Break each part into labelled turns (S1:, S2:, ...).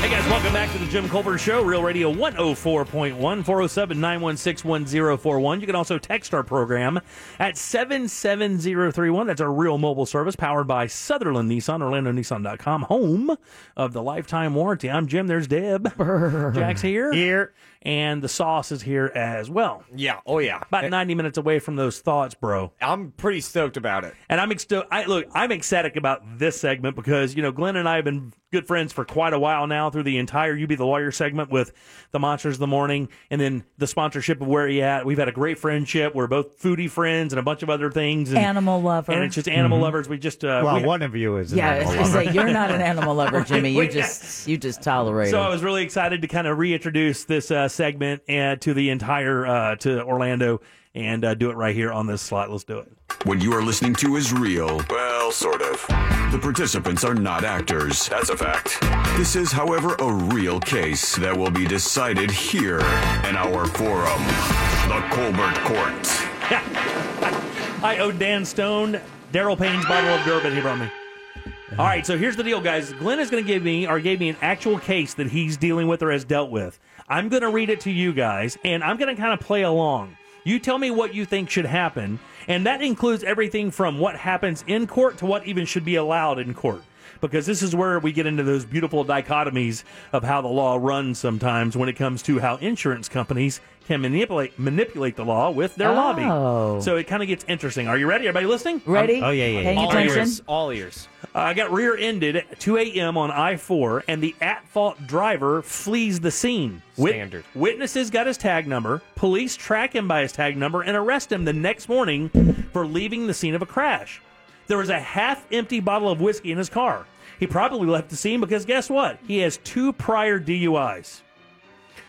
S1: Hey guys, welcome back to the Jim Colbert Show, Real Radio 104.1, 407 916 1041. You can also text our program at 77031. That's our real mobile service powered by Sutherlin Nissan, OrlandoNissan.com, home of the lifetime warranty. I'm Jim, there's Deb. Jack's here.
S2: Here.
S1: And the sauce is here as well.
S2: Yeah. Oh, yeah.
S1: About 90 minutes away from those thoughts, bro.
S2: I'm pretty stoked about it.
S1: And I'm ex- I, look, I'm ecstatic about this segment because, you know, Glenn and I have been good friends for quite a while now through the entire You Be the Lawyer segment with the Monsters of the Morning and then the sponsorship of Where You At. We've had a great friendship. We're both foodie friends and a bunch of other things. And,
S3: animal lover.
S1: And it's just animal mm-hmm. lovers. We just. Uh,
S2: well,
S1: we,
S2: one of you is an
S3: yeah,
S2: animal
S3: lover.
S2: Say,
S3: you're not an animal lover, Jimmy. You just you just tolerate
S1: So I was really excited to kind of reintroduce this uh, segment and to the entire, uh, to Orlando and uh, do it right here on this slot. Let's do it.
S4: What you are listening to is real. Well, sort of. The participants are not actors. That's a fact. This is, however, a real case that will be decided here in our forum, the Colbert Court.
S1: I owe Dan Stone Daryl Payne's bottle of bourbon he brought me. All right, so here's the deal, guys. Glenn is going to give me or gave me an actual case that he's dealing with or has dealt with. I'm going to read it to you guys, and I'm going to kind of play along. You tell me what you think should happen, and that includes everything from what happens in court to what even should be allowed in court. Because this is where we get into those beautiful dichotomies of how the law runs sometimes when it comes to how insurance companies can manipulate manipulate the law with their
S3: Oh.
S1: lobby. So it kind of gets interesting. Are you ready? Everybody listening?
S3: Ready?
S2: Oh, yeah, yeah,
S3: Paying
S2: yeah.
S1: All
S3: attention.
S1: ears.
S2: All ears.
S1: Uh, I got rear-ended at 2 a.m. on I-4, and the at-fault driver flees the scene.
S2: Standard.
S1: witnesses got his tag number. Police track him by his tag number and arrest him the next morning for leaving the scene of a crash. There was a half-empty bottle of whiskey in his car. He probably left the scene because guess what? He has two prior DUIs.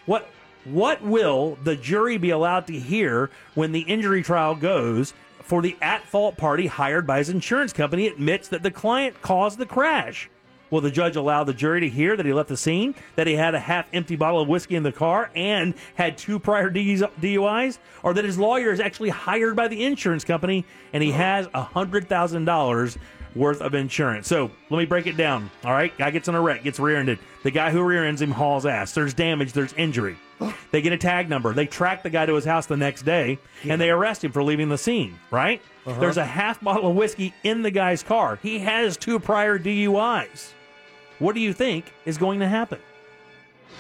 S1: What what will the jury be allowed to hear when the injury trial goes for the at fault party hired by his insurance company admits that the client caused the crash? Will the judge allow the jury to hear that he left the scene, that he had a half empty bottle of whiskey in the car, and had two prior DUIs? Or that his lawyer is actually hired by the insurance company and he uh-huh. has $100,000 worth of insurance. So let me break it down. All right, guy gets in a wreck, gets rear-ended. The guy who rear-ends him hauls ass. There's damage. There's injury. Oh. They get a tag number. They track the guy to his house the next day, and they arrest him for leaving the scene. Right? Uh-huh. There's a half bottle of whiskey in the guy's car. He has two prior DUIs. What do you think is going to happen?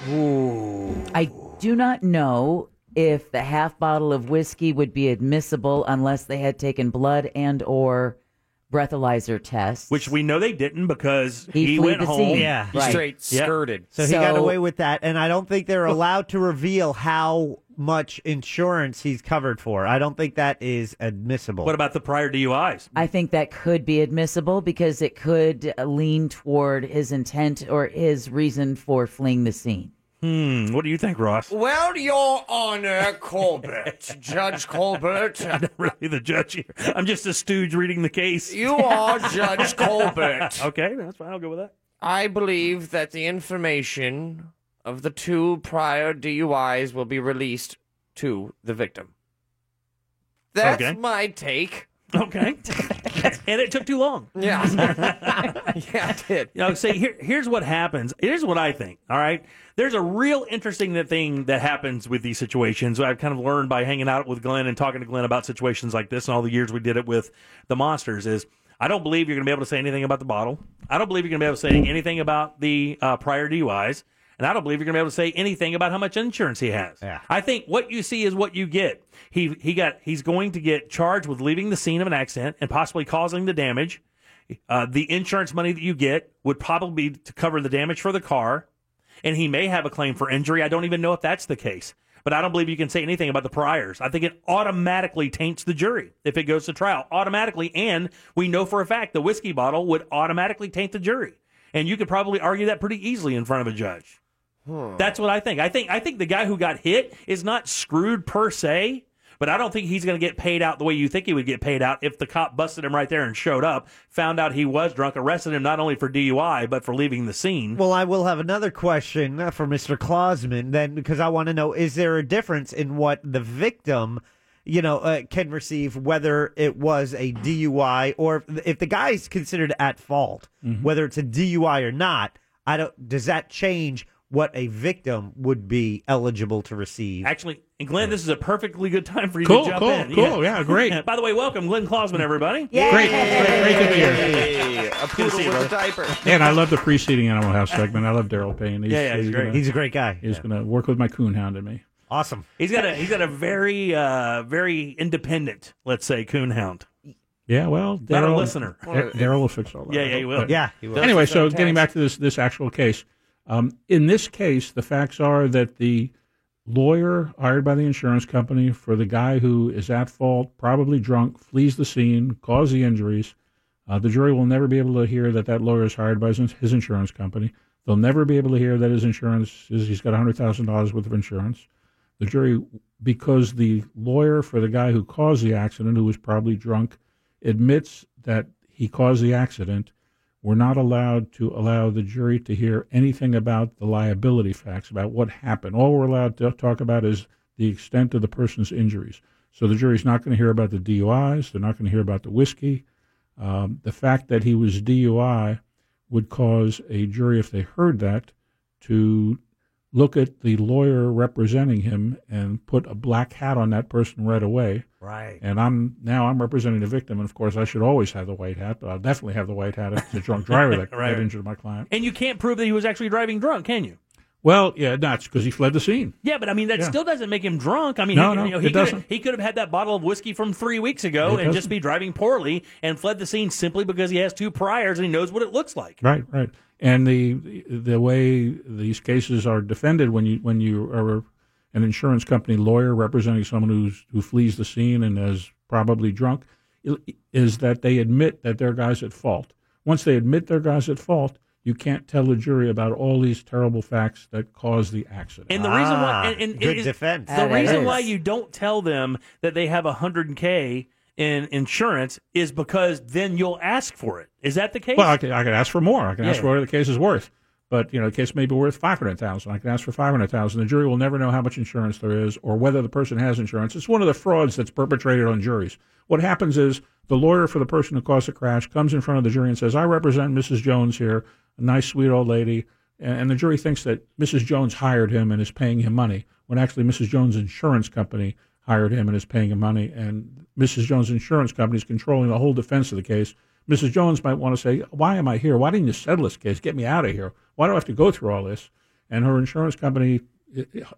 S1: Ooh.
S3: I do not know if the half bottle of whiskey would be admissible unless they had taken blood and or breathalyzer test,
S1: Which we know they didn't because
S3: He
S1: he, went home.
S3: scene.
S2: Yeah.
S3: Right.
S2: Straight
S1: Yep.
S2: skirted.
S5: So, he got away with that, and I don't think they're allowed to reveal how much insurance he's covered for. I don't think that is admissible.
S1: What about the prior DUIs?
S3: I think that could be admissible because it could uh, lean toward his intent or his reason for fleeing the scene.
S1: Hmm. What do you think, Ross?
S2: Well, Your Honor, Colbert, Judge Colbert,
S1: I'm not really the judge here. I'm just a stooge reading the case.
S2: you are Judge Colbert.
S1: Okay, that's fine. I'll go with that.
S2: I believe that the information of the two prior DUIs will be released to the victim. That's
S1: Okay.
S2: my take.
S1: Okay. and it took too long.
S2: Yeah. yeah, I did.
S1: You know, say here, here's what happens. Here's what I think. All right, there's a real interesting thing that happens with these situations. I've kind of learned by hanging out with Glenn and talking to Glenn about situations like this, and all the years we did it with the monsters. Is I don't believe you're going to be able to say anything about the bottle. I don't believe you're going to be able to say anything about the uh, prior DUIs. And I don't believe you're going to be able to say anything about how much insurance he has.
S5: Yeah.
S1: I think what you see is what you get. He he got he's going to get charged with leaving the scene of an accident and possibly causing the damage. Uh, the insurance money that you get would probably be to cover the damage for the car, and he may have a claim for injury. I don't even know if that's the case, but I don't believe you can say anything about the priors. I think it automatically taints the jury if it goes to trial automatically, and we know for a fact the whiskey bottle would automatically taint the jury. and you could probably argue that pretty easily in front of a judge. That's what I think. I think I think the guy who got hit is not screwed per se, but I don't think he's going to get paid out the way you think he would get paid out if the cop busted him right there and showed up, found out he was drunk, arrested him not only for DUI but for leaving the scene.
S5: Well, I will have another question uh, for Mr. Klausman then, because I want to know: is there a difference in what the victim, you know, uh, can receive, whether it was a DUI or if, if the guy is considered at fault, whether it's a DUI or not? I don't. Does that change what a victim would be eligible to receive?
S1: Actually, and Glenn, this is a perfectly good time for you
S6: Cool,
S1: to jump
S6: cool,
S1: in.
S6: cool. Yeah, great.
S1: By the way, welcome, Glenn Klausman, everybody.
S6: Great, great, great to be here.
S2: Hey, a poodle with a diaper.
S6: And I love the preceding Animal House segment. I love Daryl Payne. He's,
S1: Yeah, yeah, he's great.
S6: Gonna,
S5: He's a great guy.
S6: he's going to work with my coonhound and me.
S5: Awesome.
S1: He's got a he's got a very uh very independent, let's say, coonhound.
S6: Yeah, well,
S1: Not a
S6: Daryl,
S1: listener.
S6: Daryl will fix all that.
S1: Yeah, yeah, he will.
S6: But-
S5: Yeah. He will.
S6: Anyway, so getting back to this this actual case, um, in this case, the facts are that the lawyer hired by the insurance company for the guy who is at fault, probably drunk, flees the scene, causes the injuries. Uh, the jury will never be able to hear that that lawyer is hired by his, his insurance company. They'll never be able to hear that his insurance is he's got hundred thousand dollars worth of insurance. The jury, because the lawyer for the guy who caused the accident, who was probably drunk, admits that he caused the accident, we're not allowed to allow the jury to hear anything about the liability facts, about what happened. All we're allowed to talk about is the extent of the person's injuries. So the jury's not going to hear about the DUIs. They're not going to hear about the whiskey. Um, the fact that he was DUI would cause a jury, if they heard that, to look at the lawyer representing him and put a black hat on that person right away.
S5: Right.
S6: And I'm now I'm representing the victim, and of course I should always have the white hat, but I'll definitely have the white hat if it's a drunk driver that,
S1: Right.
S6: that injured my client.
S1: And you can't prove that he was actually driving drunk, can you?
S6: Well, yeah, that's because he fled the scene.
S1: Yeah, but I mean that
S6: Yeah.
S1: still doesn't make him drunk. I mean,
S6: No,
S1: he,
S6: no,
S1: you know, he
S6: it
S1: could
S6: doesn't.
S1: he could have had that bottle of whiskey from three weeks ago
S6: It
S1: and just
S6: doesn't.
S1: be driving poorly and fled the scene simply because he has two priors and he knows what it looks like.
S6: Right, right. And the the way these cases are defended when you when you are an insurance company lawyer representing someone who's who flees the scene and is probably drunk is that they admit that they're guys at fault. Once they admit they're guys at fault, you can't tell the jury about all these terrible facts that caused the accident.
S1: And the reason why,
S5: Ah,
S1: and, and
S5: good
S1: it-
S5: defense.
S1: The
S3: That
S1: reason
S3: is.
S1: why you don't tell them that they have a hundred k in insurance is because then you'll ask for it. Is that the case?
S6: Well, I could, I could ask for more. I can ask
S1: Yeah.
S6: for what the case is worth. But you know, the case may be worth five hundred thousand. I can ask for five hundred thousand. The jury will never know how much insurance there is or whether the person has insurance. It's one of the frauds that's perpetrated on juries. What happens is the lawyer for the person who caused the crash comes in front of the jury and says, "I represent Mrs. Jones here, a nice, sweet old lady," and the jury thinks that Mrs. Jones hired him and is paying him money, when actually Mrs. Jones' insurance company hired him and is paying him money, and Mrs. Jones' insurance company is controlling the whole defense of the case. Mrs. Jones might want to say, Why am I here? Why didn't you settle this case? Get me out of here. Why do I have to go through all this? And her insurance company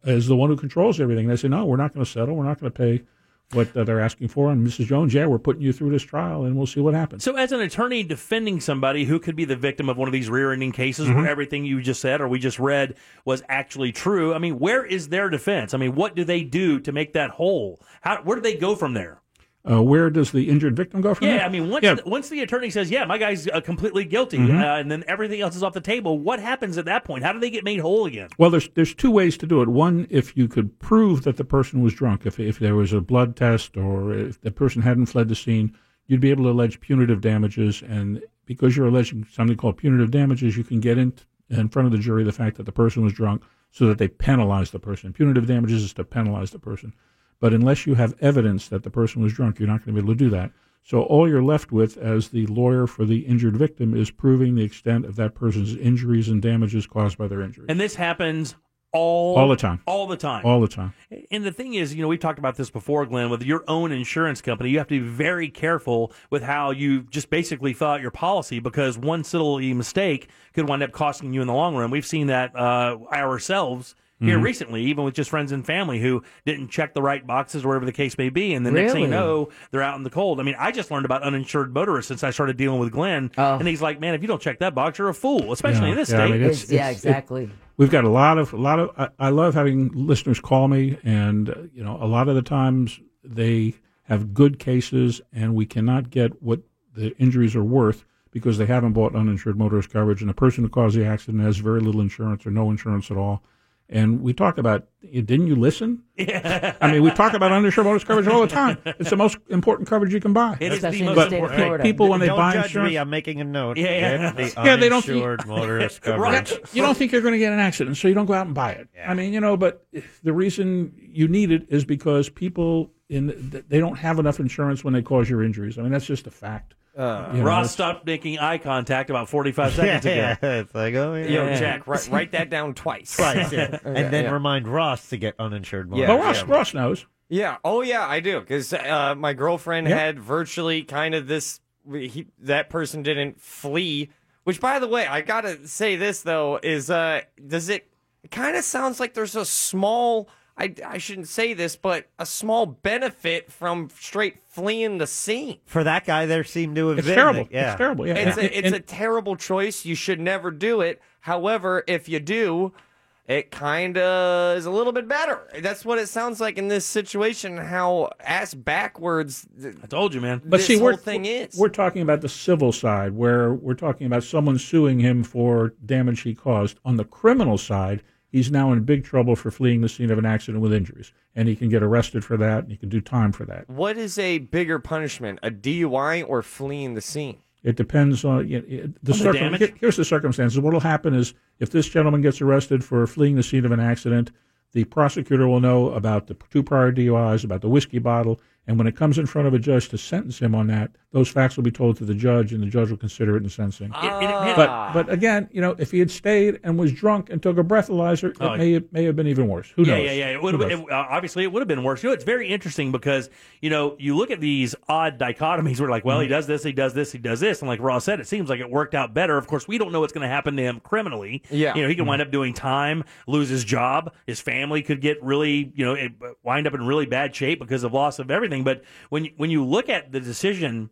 S6: is the one who controls everything. They say, No, we're not going to settle. We're not going to pay what uh, they're asking for. And Mrs. Jones, yeah, we're putting you through this trial and we'll see what happens.
S1: So, as an attorney defending somebody who could be the victim of one of these rear-ending cases
S6: Mm-hmm.
S1: where everything you just said or we just read was actually true, I mean, where is their defense? I mean, what do they do to make that whole? How where do they go from there?
S6: Uh, where does the injured victim go from
S1: Yeah,
S6: there?
S1: I mean, once
S6: Yeah.
S1: the, once the attorney says, "Yeah, my guy's uh, completely guilty,"
S6: Mm-hmm.
S1: uh, and then everything else is off the table, what happens at that point? How do they get made whole again?
S6: Well, there's there's two ways to do it. One, if you could prove that the person was drunk, if if there was a blood test or if the person hadn't fled the scene, you'd be able to allege punitive damages. And because you're alleging something called punitive damages, you can get in in front of the jury the fact that the person was drunk, so that they penalize the person. Punitive damages is to penalize the person. But unless you have evidence that the person was drunk, you're not going to be able to do that. So all you're left with as the lawyer for the injured victim is proving the extent of that person's injuries and damages caused by their injuries.
S1: And this happens all
S6: All the time.
S1: all the time.
S6: all the time.
S1: And the thing is, you know, we've talked about this before, Glenn, with your own insurance company, you have to be very careful with how you just basically fill out your policy because one silly mistake could wind up costing you in the long run. We've seen that uh, ourselves here recently, even with just friends and family who didn't check the right boxes or whatever the case may be. And the next thing you know, they're out in the cold. I mean, I just learned about uninsured motorists since I started dealing with Glenn.
S3: Oh.
S1: And he's like, man, if you don't check that box, you're a fool, especially
S6: Yeah,
S1: in this
S6: yeah, I
S1: state.
S6: mean, it's-
S3: It's- yeah,
S6: it's-
S3: exactly.
S6: We've got a lot of a lot of. I, I love having listeners call me, and uh, you know, a lot of the times they have good cases, and we cannot get what the injuries are worth because they haven't bought uninsured motorist coverage, and the person who caused the accident has very little insurance or no insurance at all. And we talk about, didn't you listen? Yeah. I mean, we talk about uninsured motorist coverage all the time. It's the most important coverage you can buy.
S1: It is
S3: Especially
S1: the
S3: in
S1: most
S3: the
S1: important.
S3: Florida.
S6: People, when they
S5: Don't
S6: buy
S5: judge
S6: insurance,
S5: me. I'm making a note.
S1: Yeah, yeah.
S5: The
S6: Yeah, they don't-
S5: uninsured motorist coverage.
S6: you don't think you're going to get an accident, so you don't go out and buy it. I mean, you know, but the reason you need it is because people in they don't have enough insurance when they cause your injuries. I mean, that's just a fact. You know,
S1: Ross stopped making eye contact about 45 seconds
S5: yeah,
S1: ago.
S5: it's like oh yeah.
S2: Yo,
S1: Yeah.
S2: Jack, write, write that down twice.
S5: Right, yeah. and then
S2: yeah.
S5: remind Ross to get uninsured motorist.
S2: Yeah.
S6: Well, Ross, Ross knows.
S2: Yeah. Oh, yeah, I do. Because uh, my girlfriend
S6: Yeah.
S2: had virtually kind of this. He, that person didn't flee. Which, by the way, I gotta say this though is uh, does it? It kind of sounds like there's a small. I, I shouldn't say this, but a small benefit from straight fleeing the scene.
S5: For that guy, there seemed to have
S6: It's
S5: been.
S6: terrible.
S5: Yeah.
S6: It's terrible. Yeah,
S2: It's
S6: And-
S2: a, it's
S6: and-
S2: a terrible choice. You should never do it. However, if you do, it kind of is a little bit better. That's what it sounds like in this situation. How ass backwards. th-
S1: I told you, man.
S6: But
S2: this
S6: see,
S2: whole
S6: we're,
S2: thing is.
S6: we're talking about the civil side, where we're talking about someone suing him for damage he caused. On the criminal side, he's now in big trouble for fleeing the scene of an accident with injuries, and he can get arrested for that, and he can do time for that.
S2: What is a bigger punishment, a DUI or fleeing the scene?
S6: It depends on you know, it- the,
S1: On the
S6: circum-
S1: damage?
S6: here- Here's the circumstances. What will happen is if this gentleman gets arrested for fleeing the scene of an accident, the prosecutor will know about the two prior DUIs, about the whiskey bottle, and when it comes in front of a judge to sentence him on that, those facts will be told to the judge, and the judge will consider it in sentencing.
S1: It- it- it-
S6: But but again, you know, if he had stayed and was drunk and took a breathalyzer, it
S1: Oh,
S6: may have, may have been even worse. Who
S1: yeah,
S6: knows?
S1: yeah, yeah. It would
S6: Who
S1: have,
S6: knows?
S1: it, uh, obviously, it would have been worse. You know, it's very interesting because you know you look at these odd dichotomies. Where like, well,
S6: Mm-hmm.
S1: he does this, he does this, he does this, and like Ross said, it seems like it worked out better. Of course, we don't know what's going to happen to him criminally.
S2: Yeah.
S1: you know, he
S6: Mm-hmm.
S1: can wind up doing time, lose his job, his family could get really, you know, wind up in really bad shape because of loss of everything. But when you, when you look at the decision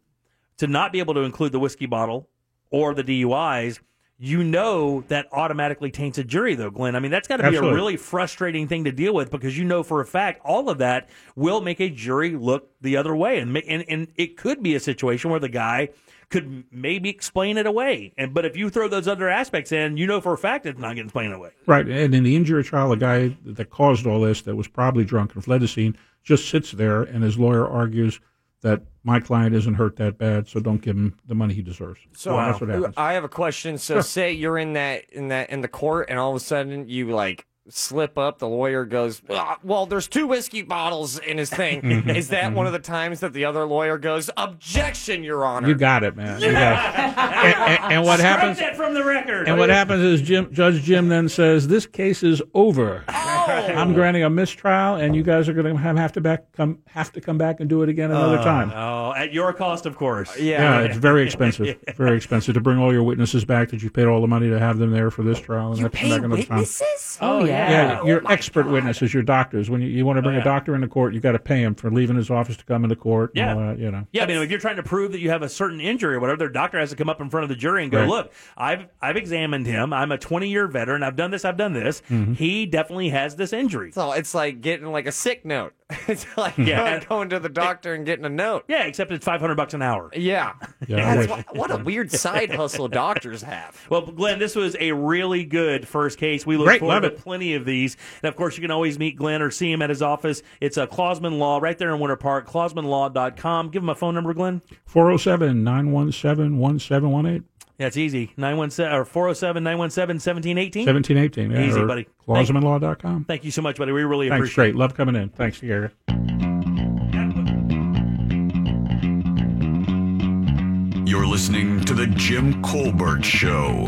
S1: to not be able to include the whiskey bottle or the DUIs. You know that automatically taints a jury, though, Glenn. I mean, that's got to be a really frustrating thing to deal with because you know for a fact all of that will make a jury look the other way, and and, and it could be a situation where the guy could maybe explain it away. And but if you throw those other aspects in, you know for a fact it's not getting explained away.
S6: Right, and in the injury trial, the guy that caused all this, that was probably drunk and fled the scene, just sits there, and his lawyer argues that my client isn't hurt that bad, so don't give him the money he deserves.
S2: So
S6: that's what uh, happens.
S2: I have a question. So say you're in that in that in the court, and all of a sudden you like slip up. The lawyer goes, "Ah, "Well, there's two whiskey bottles in his thing."
S6: Mm-hmm.
S2: Is that one of the times that the other lawyer goes, "Objection, Your Honor"?
S6: You got it, man. You got it. And, and- and what
S1: Strike
S6: happens?
S1: that from the record.
S6: And what happens is Jim, Judge Jim then says, "This case is over. I'm granting a mistrial, and you guys are going to have, have to back come have to come back and do it again another time."
S1: Oh, at your cost, of course.
S6: Yeah, it's very expensive. Very expensive to bring all your witnesses back that you paid all the money to have them there for this trial, and
S2: you
S6: have to come
S2: pay
S6: back another time.
S2: witnesses?
S3: Oh, yeah.
S6: Yeah,
S2: Oh
S6: your
S2: my
S6: expert
S2: God.
S6: witnesses, your doctors. When you, you want to bring
S1: Oh,
S6: a doctor into court, you got to pay him for leaving his office to come into court. and
S1: Yeah.
S6: all that, you know.
S1: Yeah, I mean, if you're trying to prove that you have a certain injury or whatever, their doctor has to come up in front of the jury and go,
S6: Right.
S1: "Look, I've I've examined him. I'm a 20 year veteran. I've done this. I've done this.
S6: Mm-hmm.
S1: He definitely has this injury."
S2: So it's like getting like a sick note. it's like
S1: Yeah.
S2: going, going to the doctor and getting a note.
S1: Yeah, except it's 500 bucks an hour.
S2: Yeah.
S6: Yeah,
S2: That's what, what a weird side hustle doctors have.
S1: Well, Glenn, this was a really good first case. We look
S6: Great,
S1: forward
S6: love
S1: to
S6: it.
S1: plenty of these. And of course, you can always meet Glenn or see him at his office. It's uh, a Klausman Law right there in Winter Park, klausmanlaw.com. Give him a phone number, Glenn.
S6: 407 917 1718.
S1: Yeah, it's easy. 917 or 407 917 1718.
S6: 1718. Yeah,
S1: Easy,
S6: or
S1: buddy. Thank-
S6: KlausmanLaw.com.
S1: Thank you so much, buddy. We really
S6: Thanks,
S1: appreciate
S6: great. Love coming in. Thanks, Gary.
S4: You're listening to The Jim Colbert Show.